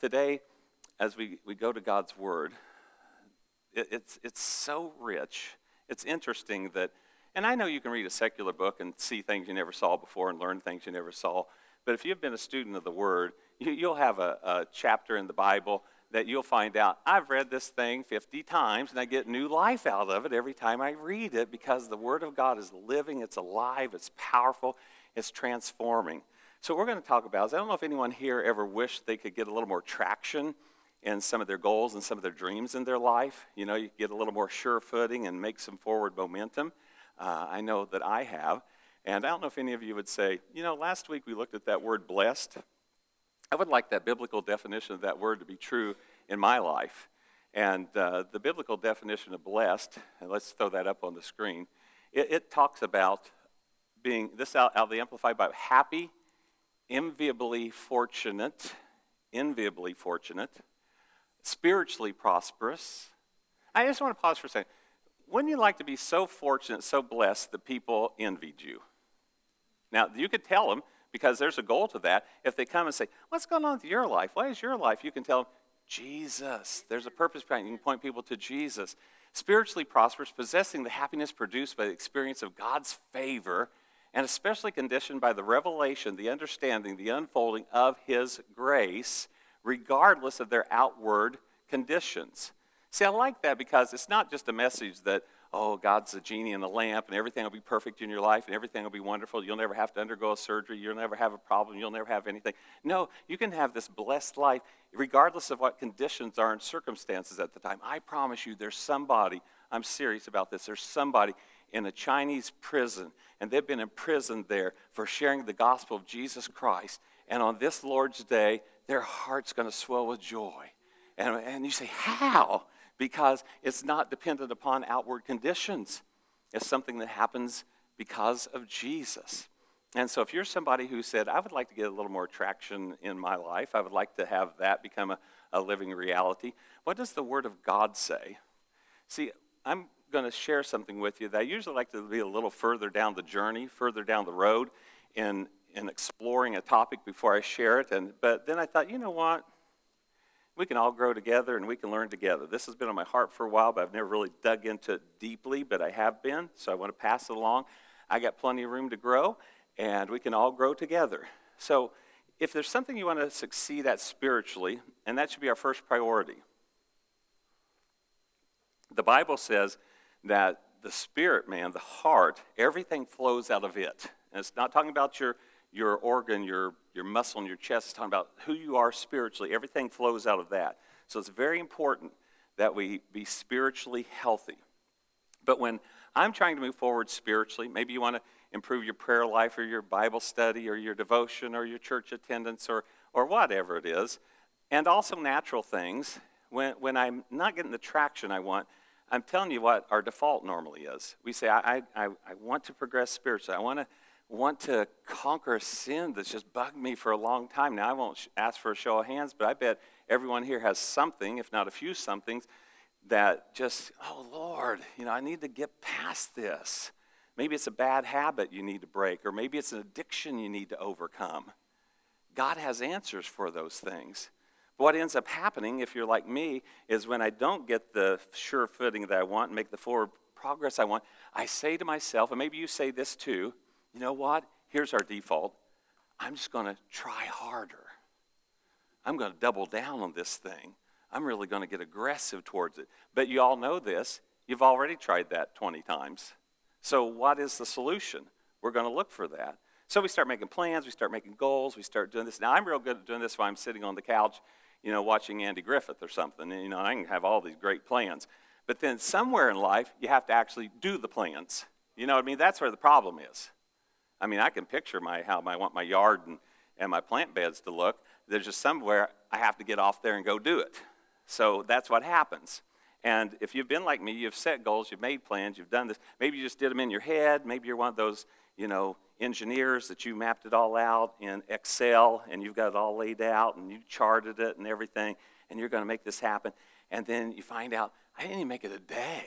today, as we, we go to God's Word, it, it's, it's so rich. It's interesting that, and I know you can read a secular book and see things you never saw before and learn things you never saw, but if you've been a student of the Word, you, you'll have a, a chapter in the Bible that you'll find out I've read this thing 50 times and I get new life out of it every time I read it because the Word of God is living, it's alive, it's powerful, it's transforming. So, what we're going to talk about is I don't know if anyone here ever wished they could get a little more traction in some of their goals and some of their dreams in their life. You know, you get a little more sure footing and make some forward momentum. Uh, I know that I have. And I don't know if any of you would say, you know, last week we looked at that word blessed. I would like that biblical definition of that word to be true in my life. And uh, the biblical definition of blessed, and let's throw that up on the screen, it, it talks about being, this out, out of the Amplified Bible, happy, enviably fortunate, enviably fortunate, spiritually prosperous. I just want to pause for a second. Wouldn't you like to be so fortunate, so blessed that people envied you? Now, you could tell them, because there's a goal to that. If they come and say, What's going on with your life? Why is your life? You can tell them, Jesus. There's a purpose behind it. You can point people to Jesus. Spiritually prosperous, possessing the happiness produced by the experience of God's favor, and especially conditioned by the revelation, the understanding, the unfolding of His grace, regardless of their outward conditions. See, I like that because it's not just a message that, oh, God's a genie in the lamp and everything will be perfect in your life and everything will be wonderful. You'll never have to undergo a surgery. You'll never have a problem. You'll never have anything. No, you can have this blessed life regardless of what conditions are and circumstances at the time. I promise you, there's somebody, I'm serious about this, there's somebody in a Chinese prison, and they've been imprisoned there for sharing the gospel of Jesus Christ. And on this Lord's day, their heart's going to swell with joy. And, and you say, How? because it's not dependent upon outward conditions. It's something that happens because of Jesus. And so, if you're somebody who said, I would like to get a little more traction in my life, I would like to have that become a, a living reality, what does the Word of God say? See, I'm going to share something with you that I usually like to be a little further down the journey, further down the road in, in exploring a topic before I share it. And, but then I thought, you know what? we can all grow together and we can learn together. This has been on my heart for a while, but I've never really dug into it deeply, but I have been, so I want to pass it along. I got plenty of room to grow, and we can all grow together. So, if there's something you want to succeed at spiritually, and that should be our first priority, the Bible says that the spirit, man, the heart, everything flows out of it. And it's not talking about your your organ, your, your muscle in your chest. It's talking about who you are spiritually. Everything flows out of that. So it's very important that we be spiritually healthy. But when I'm trying to move forward spiritually, maybe you want to improve your prayer life or your Bible study or your devotion or your church attendance or, or whatever it is, and also natural things, when, when I'm not getting the traction I want, I'm telling you what our default normally is. We say, I, I, I want to progress spiritually. I want to want to conquer a sin that's just bugged me for a long time. Now, I won't ask for a show of hands, but I bet everyone here has something, if not a few somethings, that just, oh Lord, you know, I need to get past this. Maybe it's a bad habit you need to break, or maybe it's an addiction you need to overcome. God has answers for those things. What ends up happening, if you're like me, is when I don't get the sure footing that I want and make the forward progress I want, I say to myself, and maybe you say this too, you know what? Here's our default. I'm just going to try harder. I'm going to double down on this thing. I'm really going to get aggressive towards it. But you all know this. You've already tried that 20 times. So, what is the solution? We're going to look for that. So, we start making plans, we start making goals, we start doing this. Now, I'm real good at doing this while I'm sitting on the couch, you know, watching Andy Griffith or something. And, you know, I can have all these great plans. But then, somewhere in life, you have to actually do the plans. You know what I mean? That's where the problem is. I mean, I can picture my, how I want my yard and, and my plant beds to look. There's just somewhere I have to get off there and go do it. So that's what happens. And if you've been like me, you've set goals, you've made plans, you've done this. Maybe you just did them in your head. Maybe you're one of those, you know, engineers that you mapped it all out in Excel and you've got it all laid out and you charted it and everything, and you're going to make this happen. And then you find out, I didn't even make it a day.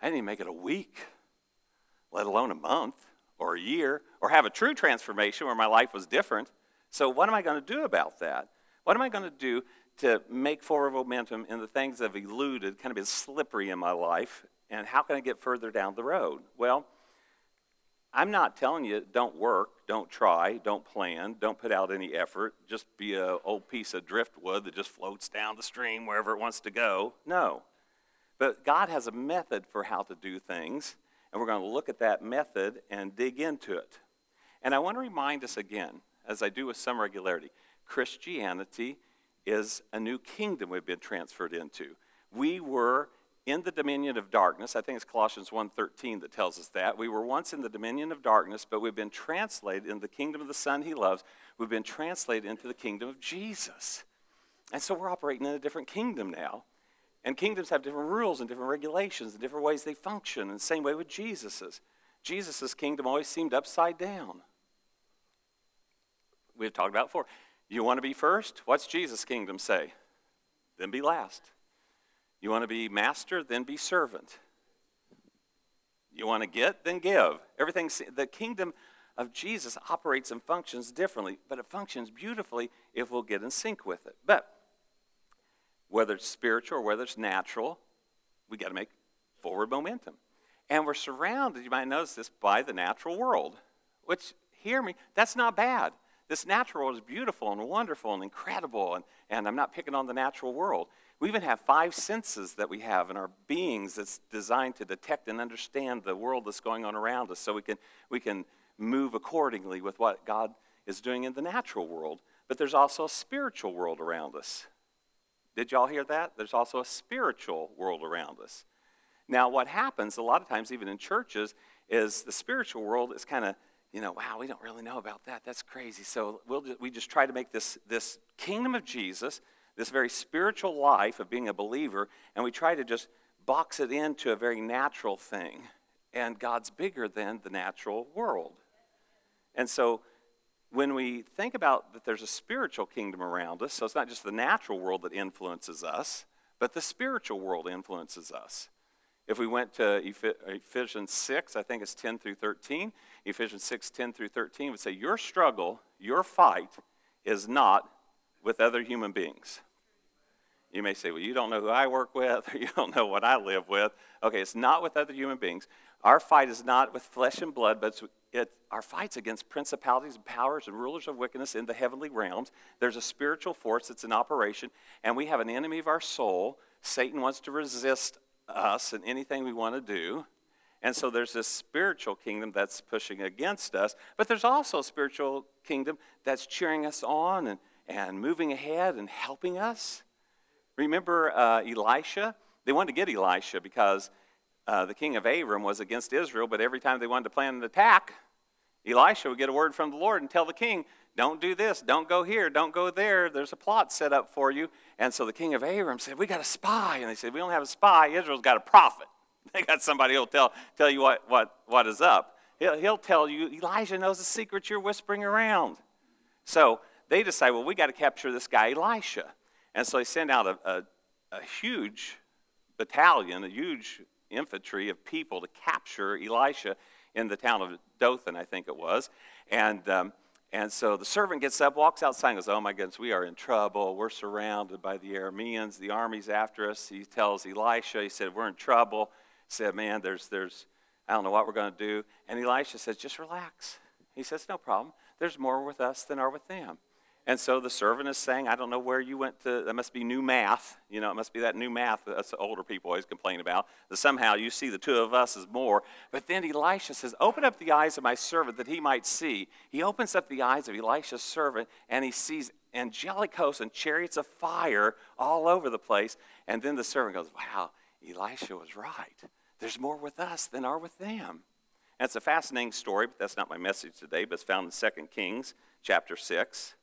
I didn't even make it a week, let alone a month or a year or have a true transformation where my life was different. So, what am I going to do about that? What am I going to do to make forward momentum in the things that have eluded, kind of been slippery in my life? And how can I get further down the road? Well, I'm not telling you don't work, don't try, don't plan, don't put out any effort, just be an old piece of driftwood that just floats down the stream wherever it wants to go. No. But God has a method for how to do things, and we're going to look at that method and dig into it. And I want to remind us again, as I do with some regularity, Christianity is a new kingdom we've been transferred into. We were in the dominion of darkness. I think it's Colossians 1:13 that tells us that. We were once in the dominion of darkness, but we've been translated in the kingdom of the Son he loves. We've been translated into the kingdom of Jesus. And so we're operating in a different kingdom now. And kingdoms have different rules and different regulations and different ways they function. And the same way with Jesus's. Jesus's kingdom always seemed upside down. We've talked about before. You want to be first? What's Jesus' kingdom say? Then be last. You want to be master? Then be servant. You want to get? Then give. Everything, the kingdom of Jesus operates and functions differently, but it functions beautifully if we'll get in sync with it. But whether it's spiritual or whether it's natural, we got to make forward momentum. And we're surrounded, you might notice this, by the natural world, which, hear me, that's not bad. This natural world is beautiful and wonderful and incredible, and, and I'm not picking on the natural world. We even have five senses that we have in our beings that's designed to detect and understand the world that's going on around us so we can, we can move accordingly with what God is doing in the natural world. But there's also a spiritual world around us. Did y'all hear that? There's also a spiritual world around us. Now, what happens a lot of times, even in churches, is the spiritual world is kind of, you know, wow, we don't really know about that. That's crazy. So we'll just, we just try to make this, this kingdom of Jesus this very spiritual life of being a believer, and we try to just box it into a very natural thing. And God's bigger than the natural world. And so when we think about that there's a spiritual kingdom around us, so it's not just the natural world that influences us, but the spiritual world influences us. If we went to Ephesians 6, I think it's 10 through 13, Ephesians 6, 10 through 13 would say, Your struggle, your fight is not with other human beings. You may say, well, you don't know who I work with, or you don't know what I live with. Okay, it's not with other human beings. Our fight is not with flesh and blood, but it's, it, our fight's against principalities and powers and rulers of wickedness in the heavenly realms. There's a spiritual force that's in operation, and we have an enemy of our soul. Satan wants to resist us and anything we want to do. And so there's this spiritual kingdom that's pushing against us, but there's also a spiritual kingdom that's cheering us on and, and moving ahead and helping us. Remember uh, Elisha? They wanted to get Elisha because uh, the king of Aram was against Israel, but every time they wanted to plan an attack, Elisha would get a word from the Lord and tell the king, Don't do this, don't go here, don't go there, there's a plot set up for you. And so the king of Aram said, We got a spy. And they said, We don't have a spy, Israel's got a prophet. They got somebody who'll tell, tell you what, what, what is up. He'll, he'll tell you, Elijah knows the secret you're whispering around. So they decide, Well, we got to capture this guy, Elisha. And so they sent out a, a, a huge battalion, a huge infantry of people to capture Elisha in the town of Dothan, I think it was. And, um, and so the servant gets up, walks outside, and goes, Oh my goodness, we are in trouble. We're surrounded by the Arameans. The army's after us. He tells Elisha, He said, We're in trouble. He said, Man, there's, there's, I don't know what we're going to do. And Elisha says, Just relax. He says, No problem. There's more with us than are with them. And so the servant is saying, I don't know where you went to, that must be new math. You know, it must be that new math that older people always complain about, that somehow you see the two of us as more. But then Elisha says, Open up the eyes of my servant that he might see. He opens up the eyes of Elisha's servant and he sees angelic hosts and chariots of fire all over the place. And then the servant goes, Wow, Elisha was right. There's more with us than are with them. And it's a fascinating story, but that's not my message today, but it's found in 2 Kings chapter 6.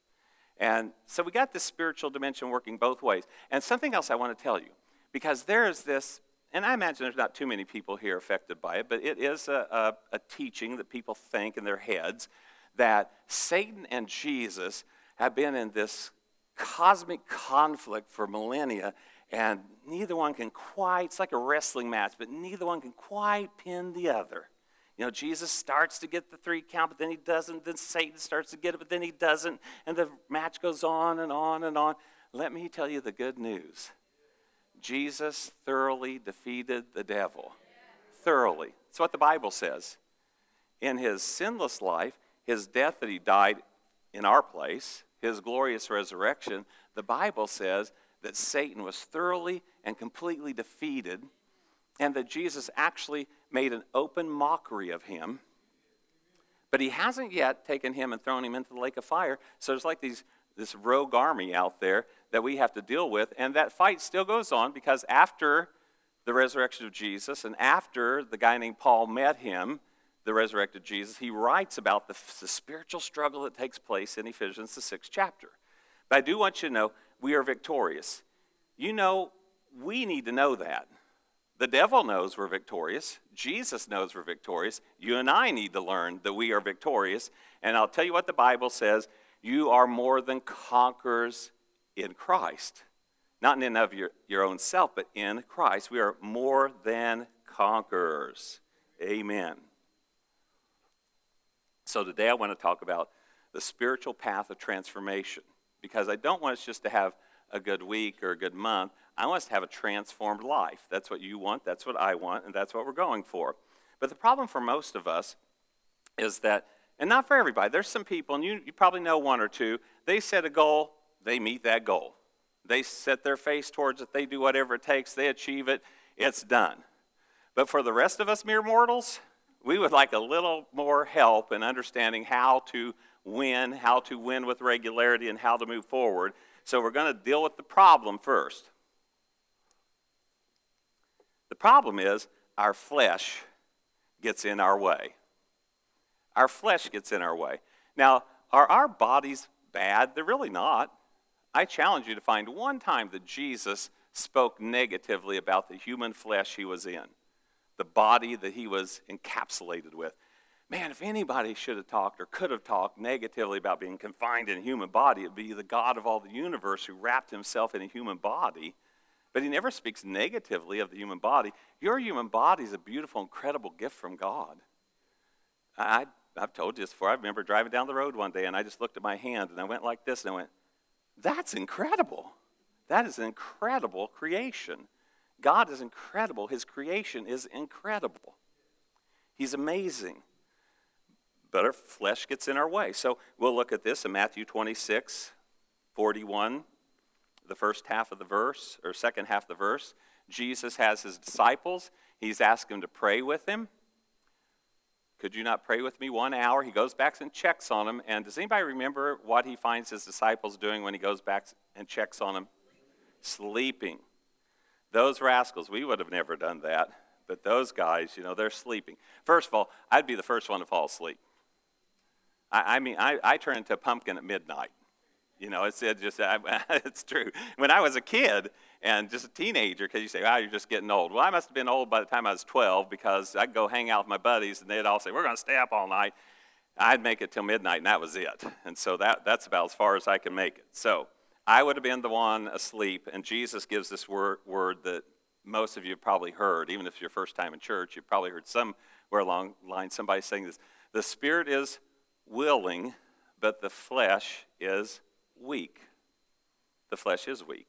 And so we got this spiritual dimension working both ways. And something else I want to tell you, because there is this, and I imagine there's not too many people here affected by it, but it is a, a, a teaching that people think in their heads that Satan and Jesus have been in this cosmic conflict for millennia, and neither one can quite, it's like a wrestling match, but neither one can quite pin the other. You know, Jesus starts to get the three count, but then he doesn't. Then Satan starts to get it, but then he doesn't. And the match goes on and on and on. Let me tell you the good news Jesus thoroughly defeated the devil. Thoroughly. That's what the Bible says. In his sinless life, his death that he died in our place, his glorious resurrection, the Bible says that Satan was thoroughly and completely defeated and that Jesus actually made an open mockery of him. But he hasn't yet taken him and thrown him into the lake of fire. So there's like these, this rogue army out there that we have to deal with. And that fight still goes on because after the resurrection of Jesus and after the guy named Paul met him, the resurrected Jesus, he writes about the, the spiritual struggle that takes place in Ephesians, the sixth chapter. But I do want you to know we are victorious. You know, we need to know that. The devil knows we're victorious. Jesus knows we're victorious. You and I need to learn that we are victorious. And I'll tell you what the Bible says you are more than conquerors in Christ. Not in and of your, your own self, but in Christ. We are more than conquerors. Amen. So today I want to talk about the spiritual path of transformation because I don't want us just to have a good week or a good month. I want us to have a transformed life. That's what you want, that's what I want, and that's what we're going for. But the problem for most of us is that, and not for everybody, there's some people, and you, you probably know one or two, they set a goal, they meet that goal. They set their face towards it, they do whatever it takes, they achieve it, it's done. But for the rest of us mere mortals, we would like a little more help in understanding how to win, how to win with regularity, and how to move forward. So we're going to deal with the problem first. The problem is our flesh gets in our way. Our flesh gets in our way. Now, are our bodies bad? They're really not. I challenge you to find one time that Jesus spoke negatively about the human flesh he was in, the body that he was encapsulated with man, if anybody should have talked or could have talked negatively about being confined in a human body, it'd be the God of all the universe who wrapped himself in a human body. But he never speaks negatively of the human body. Your human body is a beautiful, incredible gift from God. I, I've told you this before. I remember driving down the road one day and I just looked at my hand and I went like this and I went, That's incredible. That is an incredible creation. God is incredible. His creation is incredible. He's amazing but our flesh gets in our way. So we'll look at this in Matthew 26, 41, the first half of the verse, or second half of the verse. Jesus has his disciples. He's asked them to pray with him. Could you not pray with me one hour? He goes back and checks on them. And does anybody remember what he finds his disciples doing when he goes back and checks on them? Sleeping. Those rascals, we would have never done that. But those guys, you know, they're sleeping. First of all, I'd be the first one to fall asleep. I, I mean, I, I turn into a pumpkin at midnight. You know, it's it just I, it's true. When I was a kid and just a teenager, because you say, "Wow, you're just getting old." Well, I must have been old by the time I was 12 because I'd go hang out with my buddies, and they'd all say, "We're going to stay up all night." I'd make it till midnight, and that was it. And so that that's about as far as I can make it. So I would have been the one asleep, and Jesus gives this word, word that most of you have probably heard, even if it's your first time in church. You've probably heard somewhere along the line somebody saying this: "The Spirit is willing, but the flesh is weak. The flesh is weak.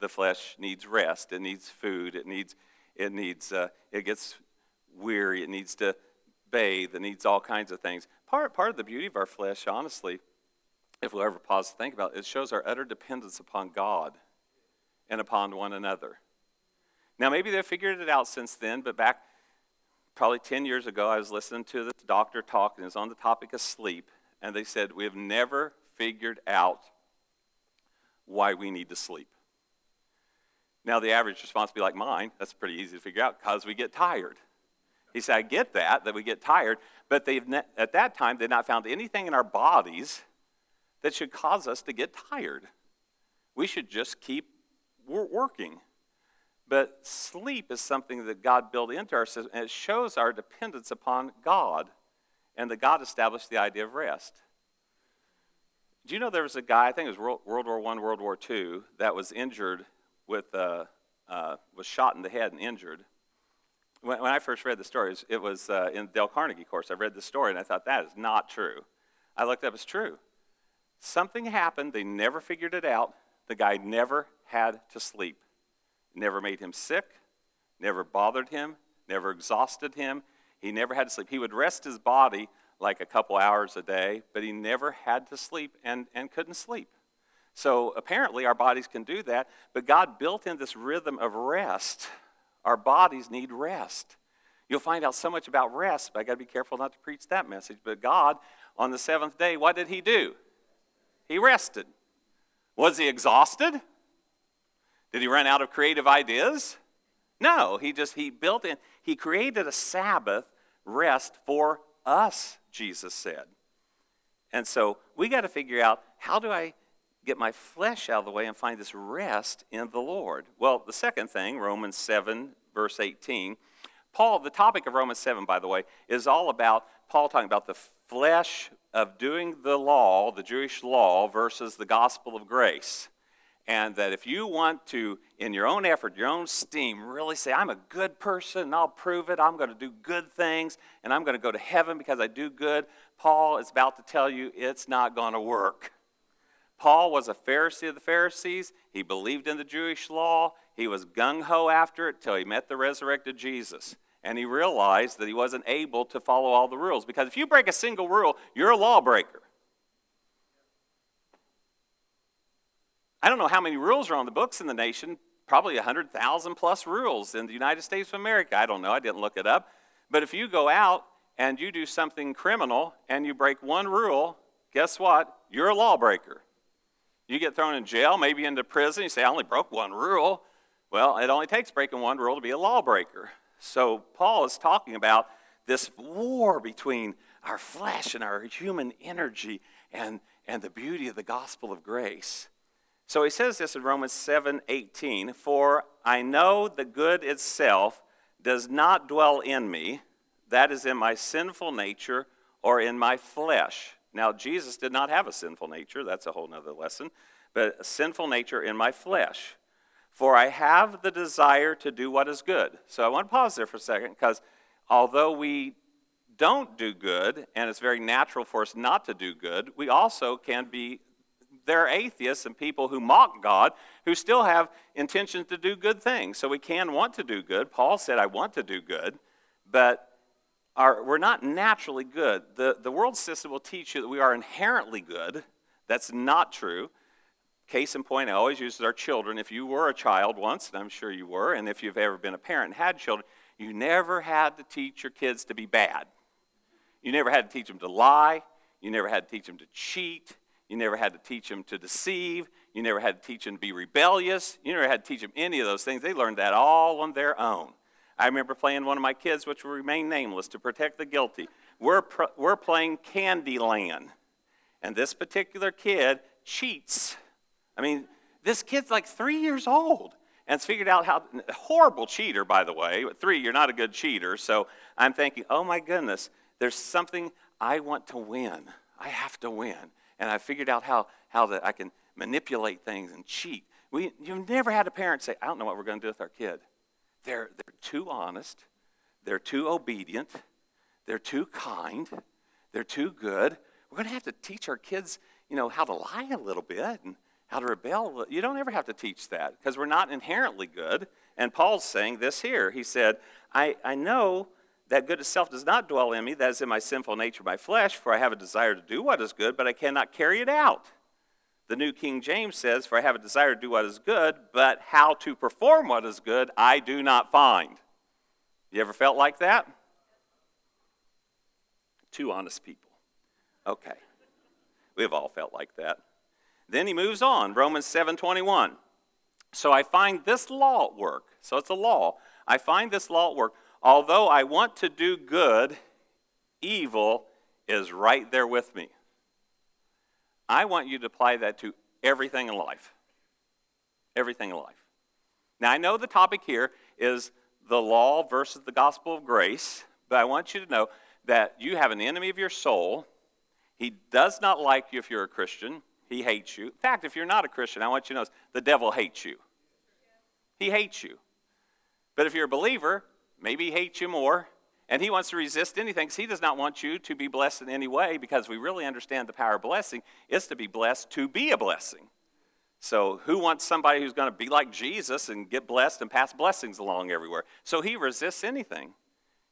The flesh needs rest. It needs food. It needs, it needs, uh, it gets weary. It needs to bathe. It needs all kinds of things. Part, part of the beauty of our flesh, honestly, if we'll ever pause to think about it, it shows our utter dependence upon God and upon one another. Now, maybe they've figured it out since then, but back probably 10 years ago, I was listening to this doctor talk, and it was on the topic of sleep. And they said, We have never figured out why we need to sleep. Now, the average response would be like mine. That's pretty easy to figure out because we get tired. He said, I get that, that we get tired, but they've ne- at that time, they've not found anything in our bodies that should cause us to get tired. We should just keep working. But sleep is something that God built into our system, and it shows our dependence upon God, and that God established the idea of rest. Do you know there was a guy, I think it was World War I, World War II, that was injured with, uh, uh, was shot in the head and injured. when, when I first read the story, it was uh, in Dale Carnegie course. I read the story and I thought, that is not true. I looked up, it's true. Something happened, they never figured it out. The guy never had to sleep. Never made him sick, never bothered him, never exhausted him. He never had to sleep. He would rest his body like a couple hours a day, but he never had to sleep and, and couldn't sleep. So apparently, our bodies can do that, but God built in this rhythm of rest. Our bodies need rest. You'll find out so much about rest, but I got to be careful not to preach that message. But God, on the seventh day, what did He do? He rested. Was He exhausted? Did He run out of creative ideas? No, He just, He built in, He created a Sabbath rest for us, Jesus said. And so we got to figure out how do I get my flesh out of the way and find this rest in the Lord? Well, the second thing, Romans 7, verse 18. Paul, the topic of Romans 7, by the way, is all about Paul talking about the flesh of doing the law, the Jewish law, versus the gospel of grace. And that if you want to, in your own effort, your own steam, really say, I'm a good person and I'll prove it, I'm going to do good things and I'm going to go to heaven because I do good, Paul is about to tell you it's not going to work. Paul was a Pharisee of the Pharisees. He believed in the Jewish law. He was gung ho after it till he met the resurrected Jesus. And he realized that he wasn't able to follow all the rules. Because if you break a single rule, you're a lawbreaker. I don't know how many rules are on the books in the nation, probably 100,000 plus rules in the United States of America. I don't know, I didn't look it up. But if you go out and you do something criminal and you break one rule, guess what? You're a lawbreaker. You get thrown in jail, maybe into prison. You say, I only broke one rule. Well, it only takes breaking one rule to be a lawbreaker. So Paul is talking about this war between our flesh and our human energy and, and the beauty of the gospel of grace. So he says this in Romans 7 18, For I know the good itself does not dwell in me, that is in my sinful nature or in my flesh. Now, Jesus did not have a sinful nature. That's a whole other lesson. But a sinful nature in my flesh. For I have the desire to do what is good. So I want to pause there for a second because although we don't do good, and it's very natural for us not to do good, we also can be, there are atheists and people who mock God who still have intentions to do good things. So we can want to do good. Paul said, I want to do good, but are, we're not naturally good. The, the world system will teach you that we are inherently good. That's not true. Case in point, I always use our children. If you were a child once, and I'm sure you were, and if you've ever been a parent and had children, you never had to teach your kids to be bad. You never had to teach them to lie. You never had to teach them to cheat. You never had to teach them to deceive. You never had to teach them to be rebellious. You never had to teach them any of those things. They learned that all on their own. I remember playing one of my kids, which will remain nameless, to protect the guilty. We're, pr- we're playing Candyland. And this particular kid cheats. I mean, this kid's like three years old and it's figured out how horrible cheater by the way three you're not a good cheater so i'm thinking oh my goodness there's something i want to win i have to win and i figured out how, how that i can manipulate things and cheat we, you've never had a parent say i don't know what we're going to do with our kid they're, they're too honest, they're too obedient, they're too kind, they're too good. We're going to have to teach our kids, you know, how to lie a little bit and how to rebel. You don't ever have to teach that because we're not inherently good. And Paul's saying this here. He said, I, I know that good itself does not dwell in me, that is in my sinful nature, my flesh, for I have a desire to do what is good, but I cannot carry it out. The New King James says, For I have a desire to do what is good, but how to perform what is good I do not find. You ever felt like that? Two honest people. Okay. We've all felt like that. Then he moves on, Romans 7:21. So I find this law at work. So it's a law. I find this law at work. Although I want to do good, evil is right there with me. I want you to apply that to everything in life. Everything in life. Now, I know the topic here is the law versus the gospel of grace, but I want you to know that you have an enemy of your soul. He does not like you if you're a Christian, he hates you. In fact, if you're not a Christian, I want you to know the devil hates you. He hates you. But if you're a believer, maybe he hates you more, and he wants to resist anything because he does not want you to be blessed in any way because we really understand the power of blessing is to be blessed to be a blessing. So, who wants somebody who's going to be like Jesus and get blessed and pass blessings along everywhere? So, he resists anything.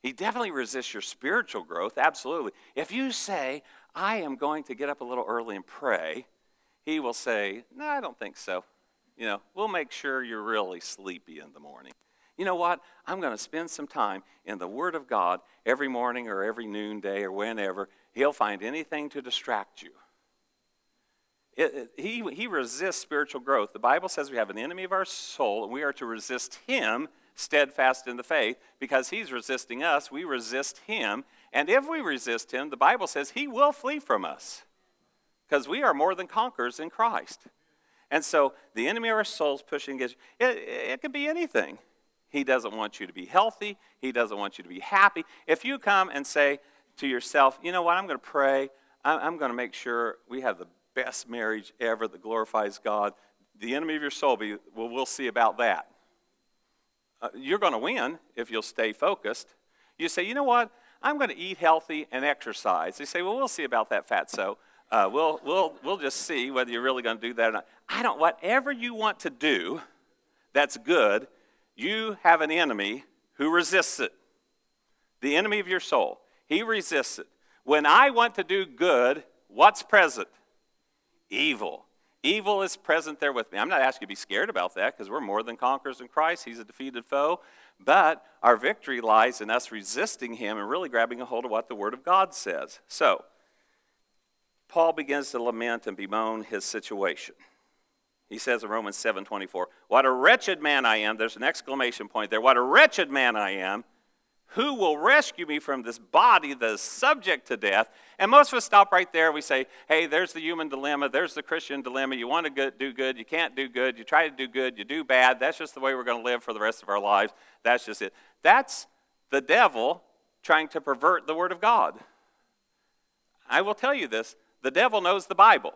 He definitely resists your spiritual growth, absolutely. If you say, I am going to get up a little early and pray, he will say, No, I don't think so. You know, we'll make sure you're really sleepy in the morning. You know what? I'm going to spend some time in the Word of God every morning or every noonday or whenever. He'll find anything to distract you. It, it, he, he resists spiritual growth. The Bible says we have an enemy of our soul, and we are to resist him steadfast in the faith because he's resisting us. We resist him. And if we resist him, the Bible says he will flee from us because we are more than conquerors in Christ. And so the enemy of our soul is pushing against you. It, it could be anything. He doesn't want you to be healthy. He doesn't want you to be happy. If you come and say to yourself, you know what, I'm going to pray, I'm going to make sure we have the best marriage ever that glorifies God. The enemy of your soul, be, well, we'll see about that. Uh, you're going to win if you'll stay focused. You say, you know what? I'm going to eat healthy and exercise. They say, well, we'll see about that, fat so. Uh, we'll, we'll, we'll just see whether you're really going to do that or not. I don't, whatever you want to do that's good, you have an enemy who resists it. The enemy of your soul. He resists it. When I want to do good, what's present? evil. Evil is present there with me. I'm not asking you to be scared about that because we're more than conquerors in Christ. He's a defeated foe. But our victory lies in us resisting him and really grabbing a hold of what the Word of God says. So, Paul begins to lament and bemoan his situation. He says in Romans 7:24, "What a wretched man I am." There's an exclamation point there. What a wretched man I am. Who will rescue me from this body that is subject to death? And most of us stop right there. We say, hey, there's the human dilemma. There's the Christian dilemma. You want to do good, you can't do good. You try to do good, you do bad. That's just the way we're going to live for the rest of our lives. That's just it. That's the devil trying to pervert the Word of God. I will tell you this the devil knows the Bible,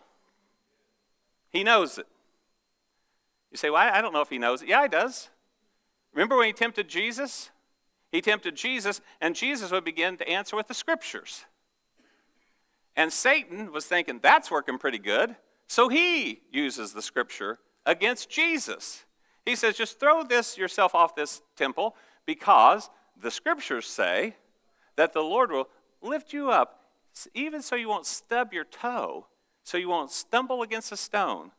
he knows it. You say, well, I don't know if he knows it. Yeah, he does. Remember when he tempted Jesus? He tempted Jesus, and Jesus would begin to answer with the scriptures. And Satan was thinking, that's working pretty good. So he uses the scripture against Jesus. He says, just throw this yourself off this temple because the scriptures say that the Lord will lift you up, even so you won't stub your toe, so you won't stumble against a stone.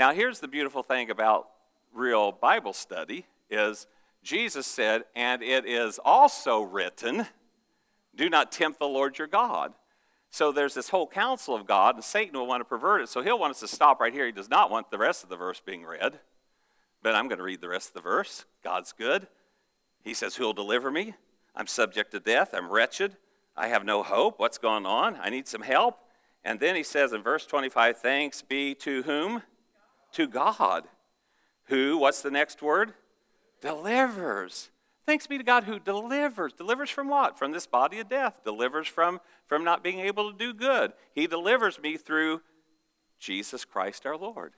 Now, here's the beautiful thing about real Bible study is Jesus said, and it is also written, do not tempt the Lord your God. So there's this whole counsel of God, and Satan will want to pervert it. So he'll want us to stop right here. He does not want the rest of the verse being read. But I'm going to read the rest of the verse. God's good. He says, Who'll deliver me? I'm subject to death. I'm wretched. I have no hope. What's going on? I need some help. And then he says in verse 25, Thanks be to whom? To God. Who, what's the next word? delivers. Thanks be to God who delivers. Delivers from what? From this body of death. Delivers from, from not being able to do good. He delivers me through Jesus Christ our Lord.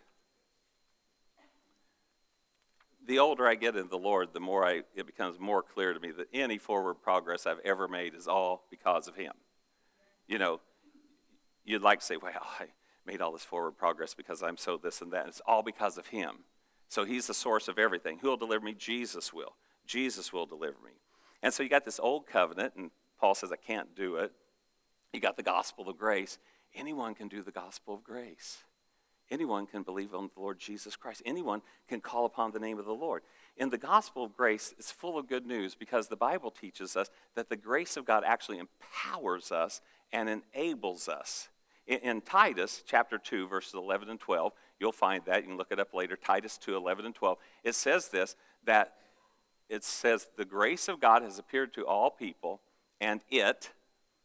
The older I get in the Lord, the more I, it becomes more clear to me that any forward progress I've ever made is all because of Him. You know, you'd like to say, well, I made all this forward progress because I'm so this and that. It's all because of Him. So he's the source of everything. Who will deliver me? Jesus will. Jesus will deliver me. And so you got this old covenant, and Paul says, I can't do it. You got the gospel of grace. Anyone can do the gospel of grace. Anyone can believe on the Lord Jesus Christ. Anyone can call upon the name of the Lord. In the gospel of grace, it's full of good news because the Bible teaches us that the grace of God actually empowers us and enables us. In, in Titus chapter 2, verses 11 and 12, You'll find that. You can look it up later. Titus 2 11 and 12. It says this that it says, The grace of God has appeared to all people, and it,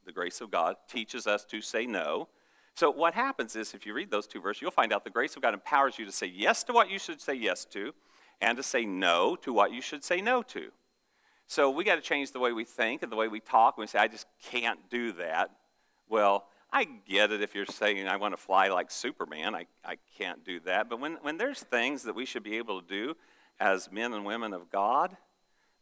the grace of God, teaches us to say no. So, what happens is, if you read those two verses, you'll find out the grace of God empowers you to say yes to what you should say yes to, and to say no to what you should say no to. So, we got to change the way we think and the way we talk. When we say, I just can't do that. Well, I get it if you're saying, I want to fly like Superman. I, I can't do that. But when, when there's things that we should be able to do as men and women of God,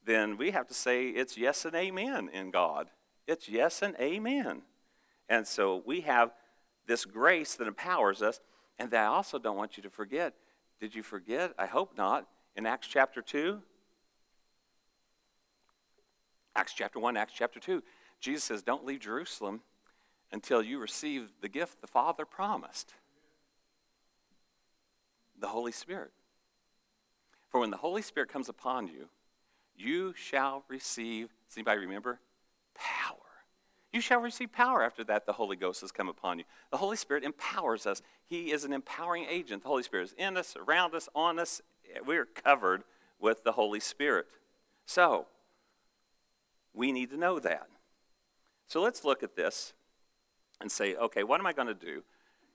then we have to say it's yes and amen in God. It's yes and amen. And so we have this grace that empowers us. And that I also don't want you to forget. Did you forget? I hope not. In Acts chapter 2, Acts chapter 1, Acts chapter 2, Jesus says, Don't leave Jerusalem until you receive the gift the Father promised the Holy Spirit. For when the Holy Spirit comes upon you, you shall receive, does anybody remember? Power. You shall receive power after that the Holy Ghost has come upon you. The Holy Spirit empowers us. He is an empowering agent. The Holy Spirit is in us, around us, on us. We're covered with the Holy Spirit. So, we need to know that. So let's look at this and say, okay, what am I going to do?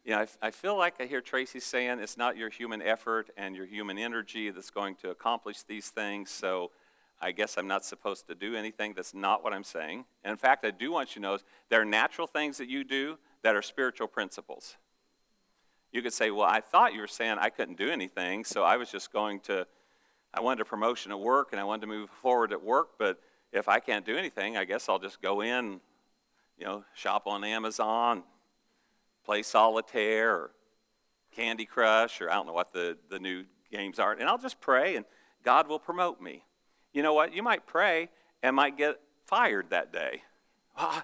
You know, I, I feel like I hear Tracy saying it's not your human effort and your human energy that's going to accomplish these things. So I guess I'm not supposed to do anything. That's not what I'm saying. And in fact, I do want you to know there are natural things that you do that are spiritual principles. You could say, well, I thought you were saying I couldn't do anything, so I was just going to, I wanted a promotion at work and I wanted to move forward at work, but if I can't do anything, I guess I'll just go in, you know, shop on Amazon, play solitaire or Candy Crush, or I don't know what the, the new games are, and I'll just pray and God will promote me. You know what? You might pray and might get fired that day. Well,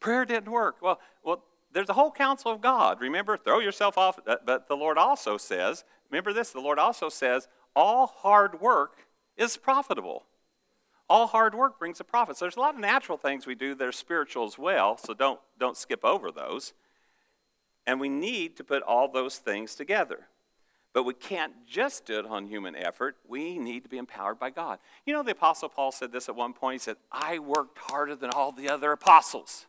prayer didn't work. Well, well, there's a whole counsel of God. Remember, throw yourself off. But the Lord also says, remember this, the Lord also says, all hard work is profitable. All hard work brings a profit. So there's a lot of natural things we do that are spiritual as well, so don't, don't skip over those. And we need to put all those things together. But we can't just do it on human effort. We need to be empowered by God. You know, the Apostle Paul said this at one point. He said, I worked harder than all the other apostles.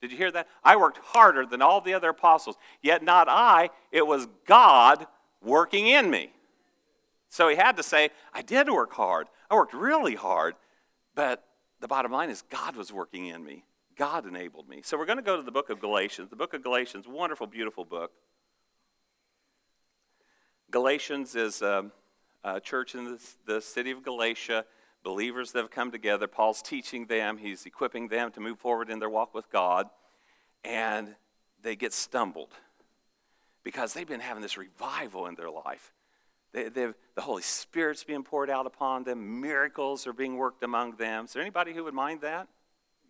Did you hear that? I worked harder than all the other apostles. Yet not I, it was God working in me. So he had to say, I did work hard. I worked really hard. But the bottom line is, God was working in me. God enabled me. So we're going to go to the book of Galatians. The book of Galatians, wonderful, beautiful book. Galatians is a, um, a church in the, the city of Galatia, believers that have come together. Paul's teaching them, he's equipping them to move forward in their walk with God. And they get stumbled because they've been having this revival in their life. They, the Holy Spirit's being poured out upon them. Miracles are being worked among them. Is there anybody who would mind that?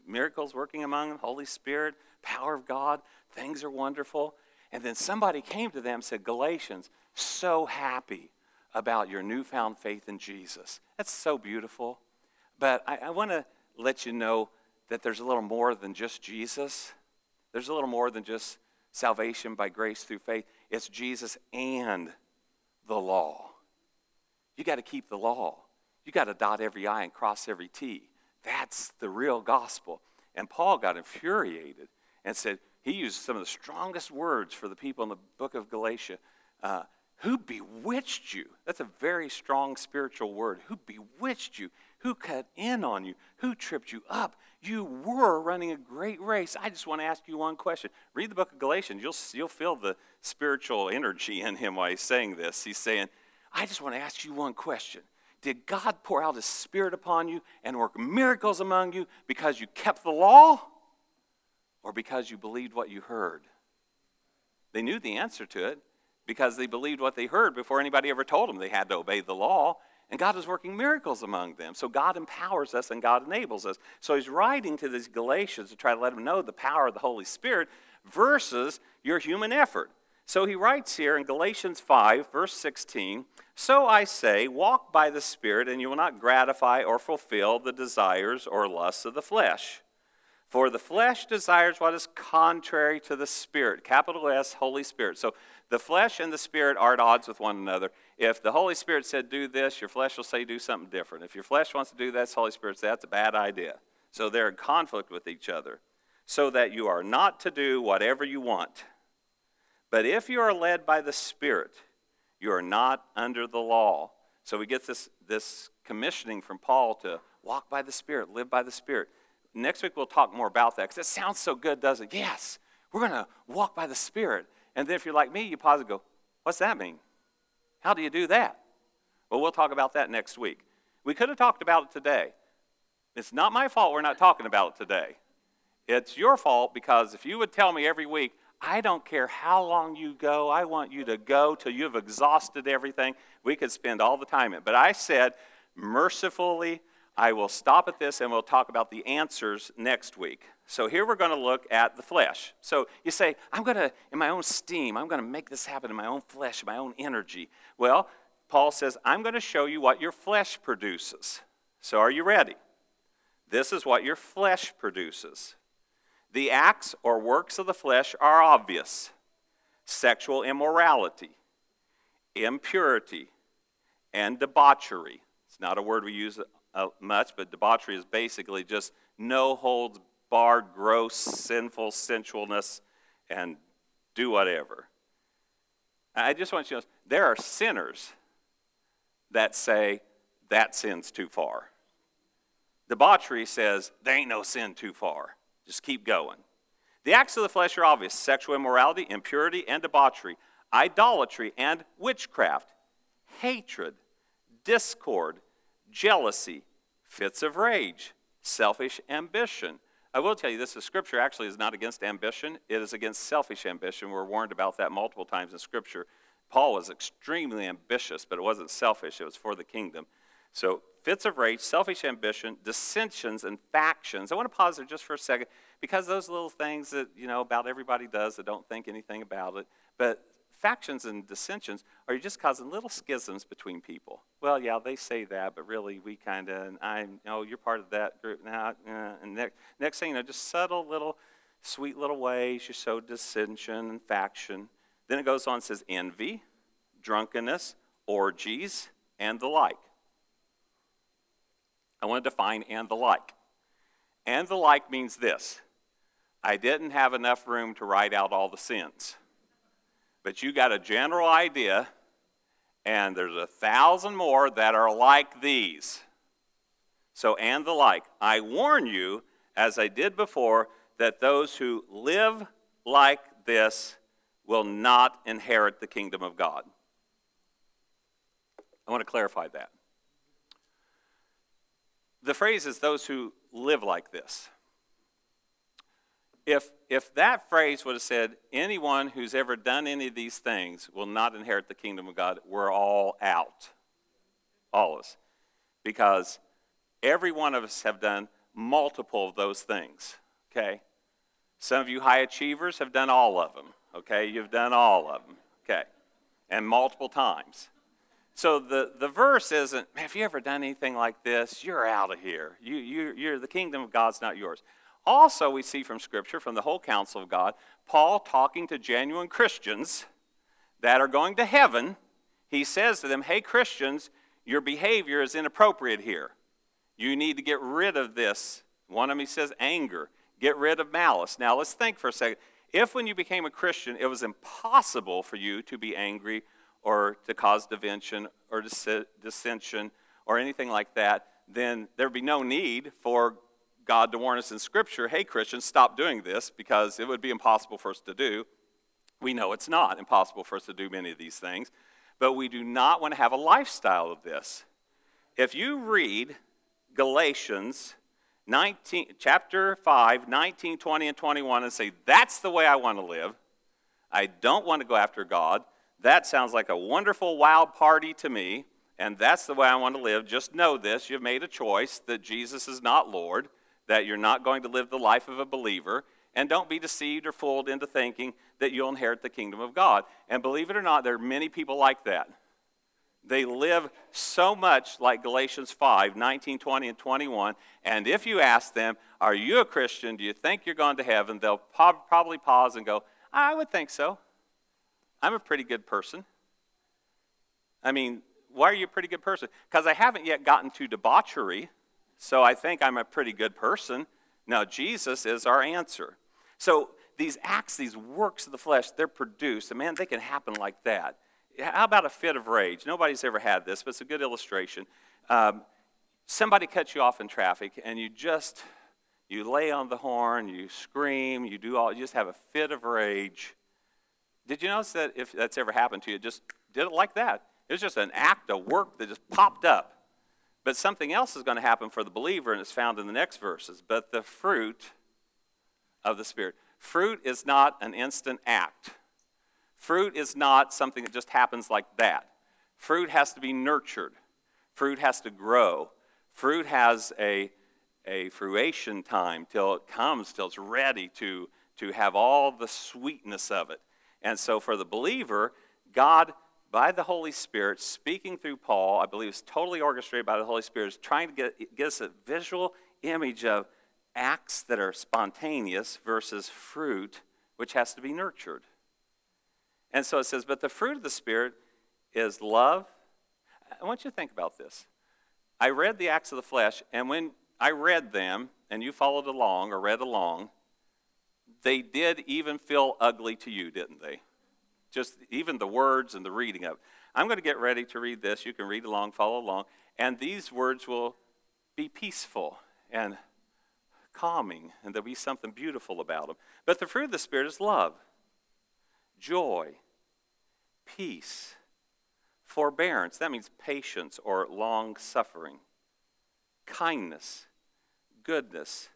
miracles working among them, Holy Spirit, power of God, things are wonderful. And then somebody came to them and said, Galatians, so happy about your newfound faith in Jesus. That's so beautiful. But I, I want to let you know that there's a little more than just Jesus. There's a little more than just salvation by grace through faith. It's Jesus and the law. You got to keep the law. You got to dot every I and cross every T. That's the real gospel. And Paul got infuriated and said, he used some of the strongest words for the people in the book of Galatia. Uh, who bewitched you? That's a very strong spiritual word. Who bewitched you? Who cut in on you? Who tripped you up? You were running a great race. I just want to ask you one question. Read the book of Galatians. You'll, you'll feel the spiritual energy in him while he's saying this. He's saying, I just want to ask you one question. Did God pour out His Spirit upon you and work miracles among you because you kept the law or because you believed what you heard? They knew the answer to it because they believed what they heard before anybody ever told them they had to obey the law. And God was working miracles among them. So God empowers us and God enables us. So he's writing to these Galatians to try to let them know the power of the Holy Spirit versus your human effort. So he writes here in Galatians 5, verse 16 So I say, walk by the Spirit, and you will not gratify or fulfill the desires or lusts of the flesh. For the flesh desires what is contrary to the Spirit, capital S, Holy Spirit. So the flesh and the Spirit are at odds with one another. If the Holy Spirit said, do this, your flesh will say, do something different. If your flesh wants to do that, Holy Spirit says, that's a bad idea. So they're in conflict with each other. So that you are not to do whatever you want. But if you are led by the Spirit, you are not under the law. So we get this, this commissioning from Paul to walk by the Spirit, live by the Spirit. Next week we'll talk more about that because it sounds so good, doesn't it? Yes, we're going to walk by the Spirit. And then if you're like me, you pause and go, What's that mean? How do you do that? Well, we'll talk about that next week. We could have talked about it today. It's not my fault we're not talking about it today. It's your fault because if you would tell me every week, I don't care how long you go, I want you to go till you've exhausted everything, we could spend all the time in it. But I said, mercifully, I will stop at this and we'll talk about the answers next week. So here we're going to look at the flesh. So you say, I'm going to, in my own steam, I'm going to make this happen in my own flesh, my own energy. Well, Paul says, I'm going to show you what your flesh produces. So are you ready? This is what your flesh produces. The acts or works of the flesh are obvious sexual immorality, impurity, and debauchery. It's not a word we use uh, much, but debauchery is basically just no holds barred, gross, sinful sensualness, and do whatever. I just want you to know there are sinners that say that sin's too far. Debauchery says there ain't no sin too far. Just keep going. The acts of the flesh are obvious sexual immorality, impurity, and debauchery, idolatry, and witchcraft, hatred, discord, jealousy, fits of rage, selfish ambition. I will tell you this the scripture actually is not against ambition, it is against selfish ambition. We're warned about that multiple times in scripture. Paul was extremely ambitious, but it wasn't selfish, it was for the kingdom. So, fits of rage, selfish ambition, dissensions, and factions. I want to pause there just for a second because those little things that, you know, about everybody does that don't think anything about it. But factions and dissensions are you just causing little schisms between people. Well, yeah, they say that, but really we kind of, and I know you're part of that group now. And next, next thing you know, just subtle little, sweet little ways you sow dissension and faction. Then it goes on and says envy, drunkenness, orgies, and the like. I want to define and the like. And the like means this I didn't have enough room to write out all the sins, but you got a general idea, and there's a thousand more that are like these. So, and the like. I warn you, as I did before, that those who live like this will not inherit the kingdom of God. I want to clarify that. The phrase is those who live like this. If, if that phrase would have said, anyone who's ever done any of these things will not inherit the kingdom of God, we're all out. All of us. Because every one of us have done multiple of those things. Okay? Some of you high achievers have done all of them. Okay? You've done all of them. Okay? And multiple times. So the, the verse isn't, have you ever done anything like this? You're out of here. You, you, you're, the kingdom of God's not yours. Also, we see from Scripture, from the whole counsel of God, Paul talking to genuine Christians that are going to heaven. He says to them, hey, Christians, your behavior is inappropriate here. You need to get rid of this. One of them, he says, anger. Get rid of malice. Now, let's think for a second. If when you became a Christian, it was impossible for you to be angry or to cause division or dissension or anything like that, then there'd be no need for God to warn us in Scripture hey, Christians, stop doing this because it would be impossible for us to do. We know it's not impossible for us to do many of these things, but we do not want to have a lifestyle of this. If you read Galatians 19, chapter 5, 19, 20, and 21 and say, that's the way I want to live, I don't want to go after God, that sounds like a wonderful, wild party to me, and that's the way I want to live. Just know this you've made a choice that Jesus is not Lord, that you're not going to live the life of a believer, and don't be deceived or fooled into thinking that you'll inherit the kingdom of God. And believe it or not, there are many people like that. They live so much like Galatians 5 19, 20, and 21. And if you ask them, Are you a Christian? Do you think you're going to heaven? They'll probably pause and go, I would think so. I'm a pretty good person. I mean, why are you a pretty good person? Because I haven't yet gotten to debauchery, so I think I'm a pretty good person. Now, Jesus is our answer. So these acts, these works of the flesh, they're produced. And man, they can happen like that. How about a fit of rage? Nobody's ever had this, but it's a good illustration. Um, somebody cuts you off in traffic, and you just you lay on the horn, you scream, you do all, you just have a fit of rage did you notice that if that's ever happened to you, just did it like that? It was just an act of work that just popped up. But something else is going to happen for the believer, and it's found in the next verses. But the fruit of the Spirit. Fruit is not an instant act. Fruit is not something that just happens like that. Fruit has to be nurtured. Fruit has to grow. Fruit has a, a fruition time till it comes, till it's ready to, to have all the sweetness of it. And so for the believer, God, by the Holy Spirit, speaking through Paul, I believe is totally orchestrated by the Holy Spirit, is trying to get, get us a visual image of acts that are spontaneous versus fruit, which has to be nurtured. And so it says, but the fruit of the Spirit is love. I want you to think about this. I read the acts of the flesh, and when I read them, and you followed along or read along, they did even feel ugly to you, didn't they? Just even the words and the reading of it. I'm going to get ready to read this. You can read along, follow along, and these words will be peaceful and calming, and there'll be something beautiful about them. But the fruit of the Spirit is love, joy, peace, forbearance. That means patience or long suffering, kindness, goodness,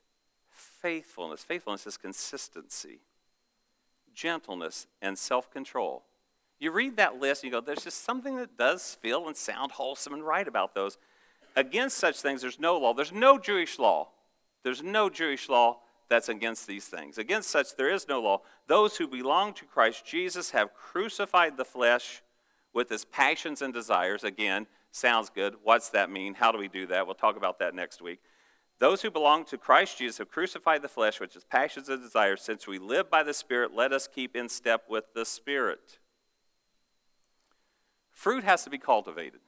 faithfulness. Faithfulness is consistency, gentleness, and self control. You read that list and you go, there's just something that does feel and sound wholesome and right about those. Against such things, there's no law. There's no Jewish law. There's no Jewish law that's against these things. Against such, there is no law. Those who belong to Christ Jesus have crucified the flesh with its passions and desires. Again, sounds good. What's that mean? How do we do that? We'll talk about that next week. Those who belong to Christ Jesus have crucified the flesh, which is passions and desires. Since we live by the Spirit, let us keep in step with the Spirit. Fruit has to be cultivated.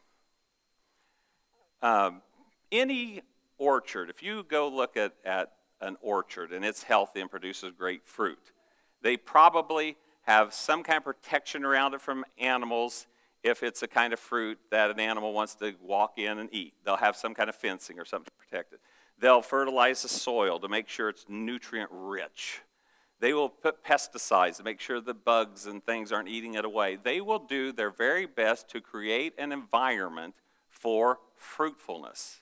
Um, any orchard, if you go look at, at an orchard and it's healthy and produces great fruit, they probably have some kind of protection around it from animals if it's a kind of fruit that an animal wants to walk in and eat. They'll have some kind of fencing or something to protect it. They'll fertilize the soil to make sure it's nutrient rich. They will put pesticides to make sure the bugs and things aren't eating it away. They will do their very best to create an environment for fruitfulness.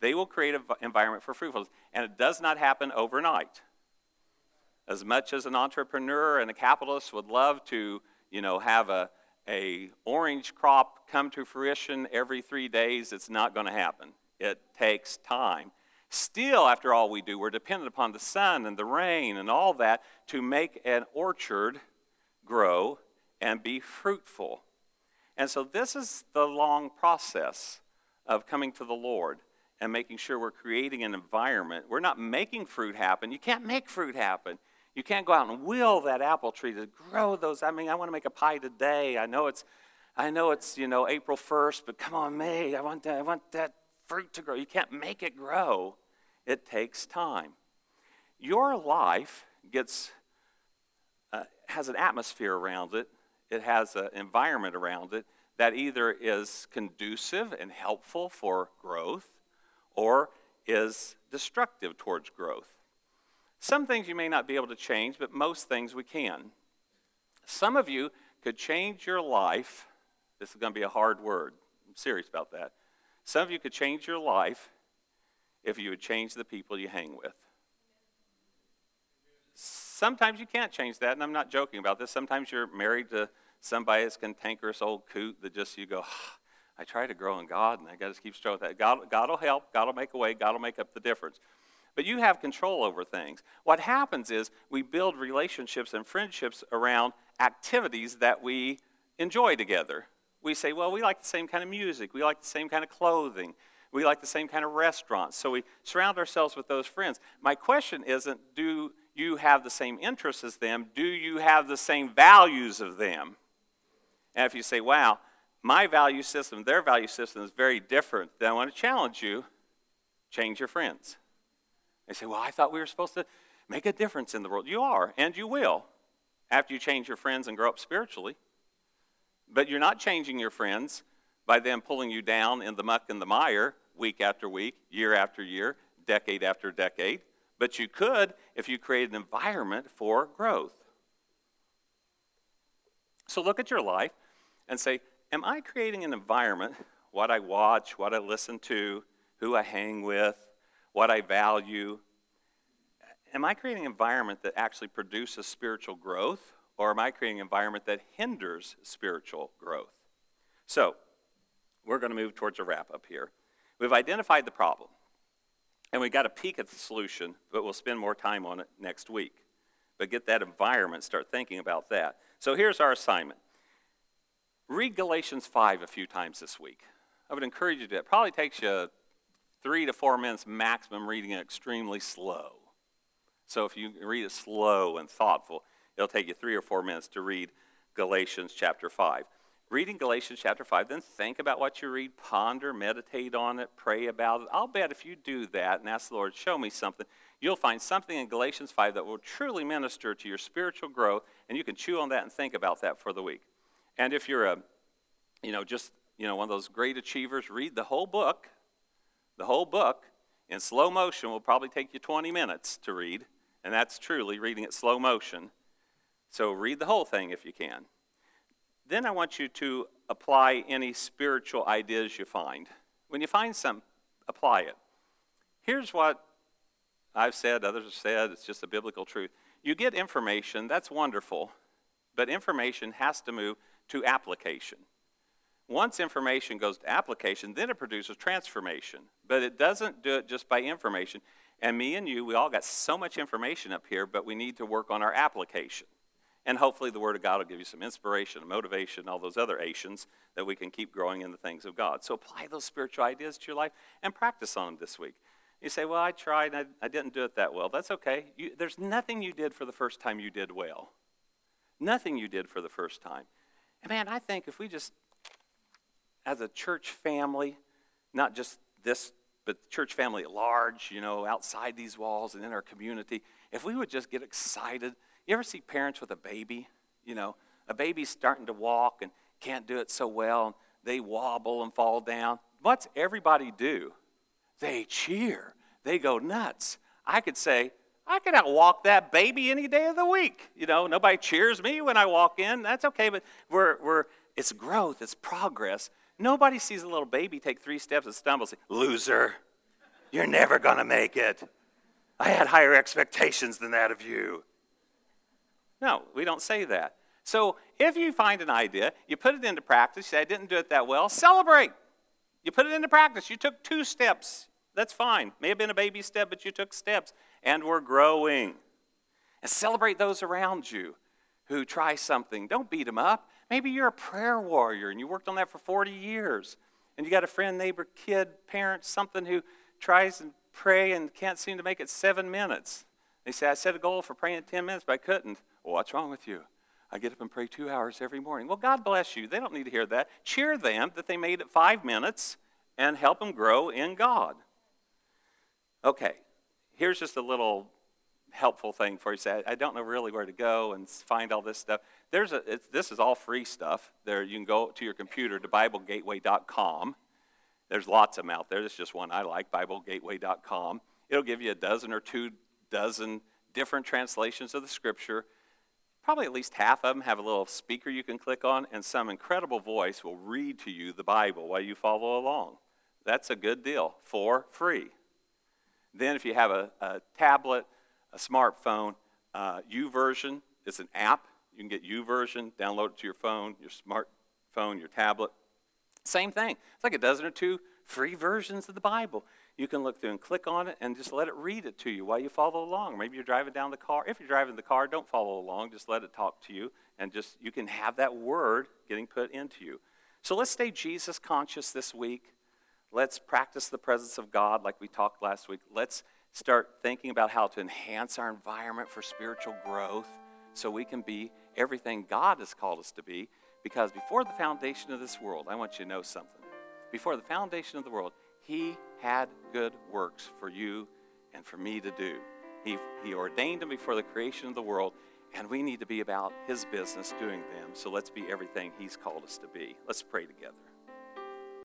They will create an environment for fruitfulness. And it does not happen overnight. As much as an entrepreneur and a capitalist would love to, you know, have a, a orange crop come to fruition every three days, it's not going to happen. It takes time. Still, after all we do, we're dependent upon the sun and the rain and all that to make an orchard grow and be fruitful. And so, this is the long process of coming to the Lord and making sure we're creating an environment. We're not making fruit happen. You can't make fruit happen. You can't go out and will that apple tree to grow those. I mean, I want to make a pie today. I know it's, I know it's you know April first, but come on, May. I want that. I want that fruit to grow. You can't make it grow. It takes time. Your life gets uh, has an atmosphere around it. It has an environment around it that either is conducive and helpful for growth or is destructive towards growth. Some things you may not be able to change, but most things we can. Some of you could change your life. This is going to be a hard word. I'm serious about that. Some of you could change your life if you would change the people you hang with. Sometimes you can't change that, and I'm not joking about this. Sometimes you're married to somebody that's cantankerous old coot that just you go, ah, I try to grow in God, and I got to keep struggling with that. God, God will help. God will make a way. God will make up the difference. But you have control over things. What happens is we build relationships and friendships around activities that we enjoy together. We say, well, we like the same kind of music. We like the same kind of clothing. We like the same kind of restaurants. So we surround ourselves with those friends. My question isn't, do you have the same interests as them? Do you have the same values of them? And if you say, wow, my value system, their value system is very different, then I want to challenge you change your friends. They say, well, I thought we were supposed to make a difference in the world. You are, and you will, after you change your friends and grow up spiritually. But you're not changing your friends by them pulling you down in the muck and the mire week after week, year after year, decade after decade. But you could if you create an environment for growth. So look at your life and say, Am I creating an environment what I watch, what I listen to, who I hang with, what I value. Am I creating an environment that actually produces spiritual growth, or am I creating an environment that hinders spiritual growth? So, we're going to move towards a wrap up here. We've identified the problem, and we've got a peek at the solution, but we'll spend more time on it next week. But get that environment, start thinking about that. So, here's our assignment read Galatians 5 a few times this week. I would encourage you to it. Probably takes you three to four minutes maximum reading it extremely slow. So if you read it slow and thoughtful, it'll take you three or four minutes to read Galatians chapter 5. Reading Galatians chapter 5, then think about what you read, ponder, meditate on it, pray about it. I'll bet if you do that and ask the Lord, show me something, you'll find something in Galatians 5 that will truly minister to your spiritual growth, and you can chew on that and think about that for the week. And if you're a, you know, just, you know, one of those great achievers, read the whole book. The whole book in slow motion will probably take you 20 minutes to read, and that's truly reading it slow motion. So read the whole thing if you can. Then I want you to apply any spiritual ideas you find. When you find some, apply it. Here's what I've said, others have said, it's just a biblical truth. You get information, that's wonderful, but information has to move to application. Once information goes to application, then it produces transformation. But it doesn't do it just by information. And me and you, we all got so much information up here, but we need to work on our application. And hopefully, the Word of God will give you some inspiration, and motivation, all those other Asians that we can keep growing in the things of God. So apply those spiritual ideas to your life and practice on them this week. You say, Well, I tried, I, I didn't do it that well. That's okay. You, there's nothing you did for the first time you did well. Nothing you did for the first time. And man, I think if we just, as a church family, not just this, but church family at large, you know, outside these walls and in our community, if we would just get excited you ever see parents with a baby? You know, a baby's starting to walk and can't do it so well, and they wobble and fall down. What's everybody do? They cheer. They go nuts. I could say, I could outwalk that baby any day of the week. You know, nobody cheers me when I walk in. That's okay, but we're, we're, it's growth, it's progress. Nobody sees a little baby take three steps and stumble say, Loser, you're never going to make it. I had higher expectations than that of you. No, we don't say that. So if you find an idea, you put it into practice, you say, I didn't do it that well, celebrate. You put it into practice. You took two steps. That's fine. May have been a baby step, but you took steps, and we're growing. And celebrate those around you who try something. Don't beat them up. Maybe you're a prayer warrior and you worked on that for 40 years, and you got a friend, neighbor, kid, parent, something who tries and pray and can't seem to make it seven minutes. They say, I set a goal for praying 10 minutes, but I couldn't. What's wrong with you? I get up and pray two hours every morning. Well, God bless you. They don't need to hear that. Cheer them that they made it five minutes and help them grow in God. Okay, here's just a little helpful thing for you. I don't know really where to go and find all this stuff. There's a, this is all free stuff. There, you can go to your computer to BibleGateway.com. There's lots of them out there. There's just one I like, BibleGateway.com. It'll give you a dozen or two dozen different translations of the Scripture Probably at least half of them have a little speaker you can click on, and some incredible voice will read to you the Bible while you follow along. That's a good deal for free. Then, if you have a, a tablet, a smartphone, uh, YouVersion is an app. You can get YouVersion, download it to your phone, your smartphone, your tablet. Same thing. It's like a dozen or two free versions of the Bible you can look through and click on it and just let it read it to you while you follow along. Maybe you're driving down the car. If you're driving the car, don't follow along. Just let it talk to you and just you can have that word getting put into you. So let's stay Jesus conscious this week. Let's practice the presence of God like we talked last week. Let's start thinking about how to enhance our environment for spiritual growth so we can be everything God has called us to be. Because before the foundation of this world, I want you to know something. Before the foundation of the world, He had good works for you and for me to do. He, he ordained them before the creation of the world, and we need to be about His business doing them. So let's be everything He's called us to be. Let's pray together.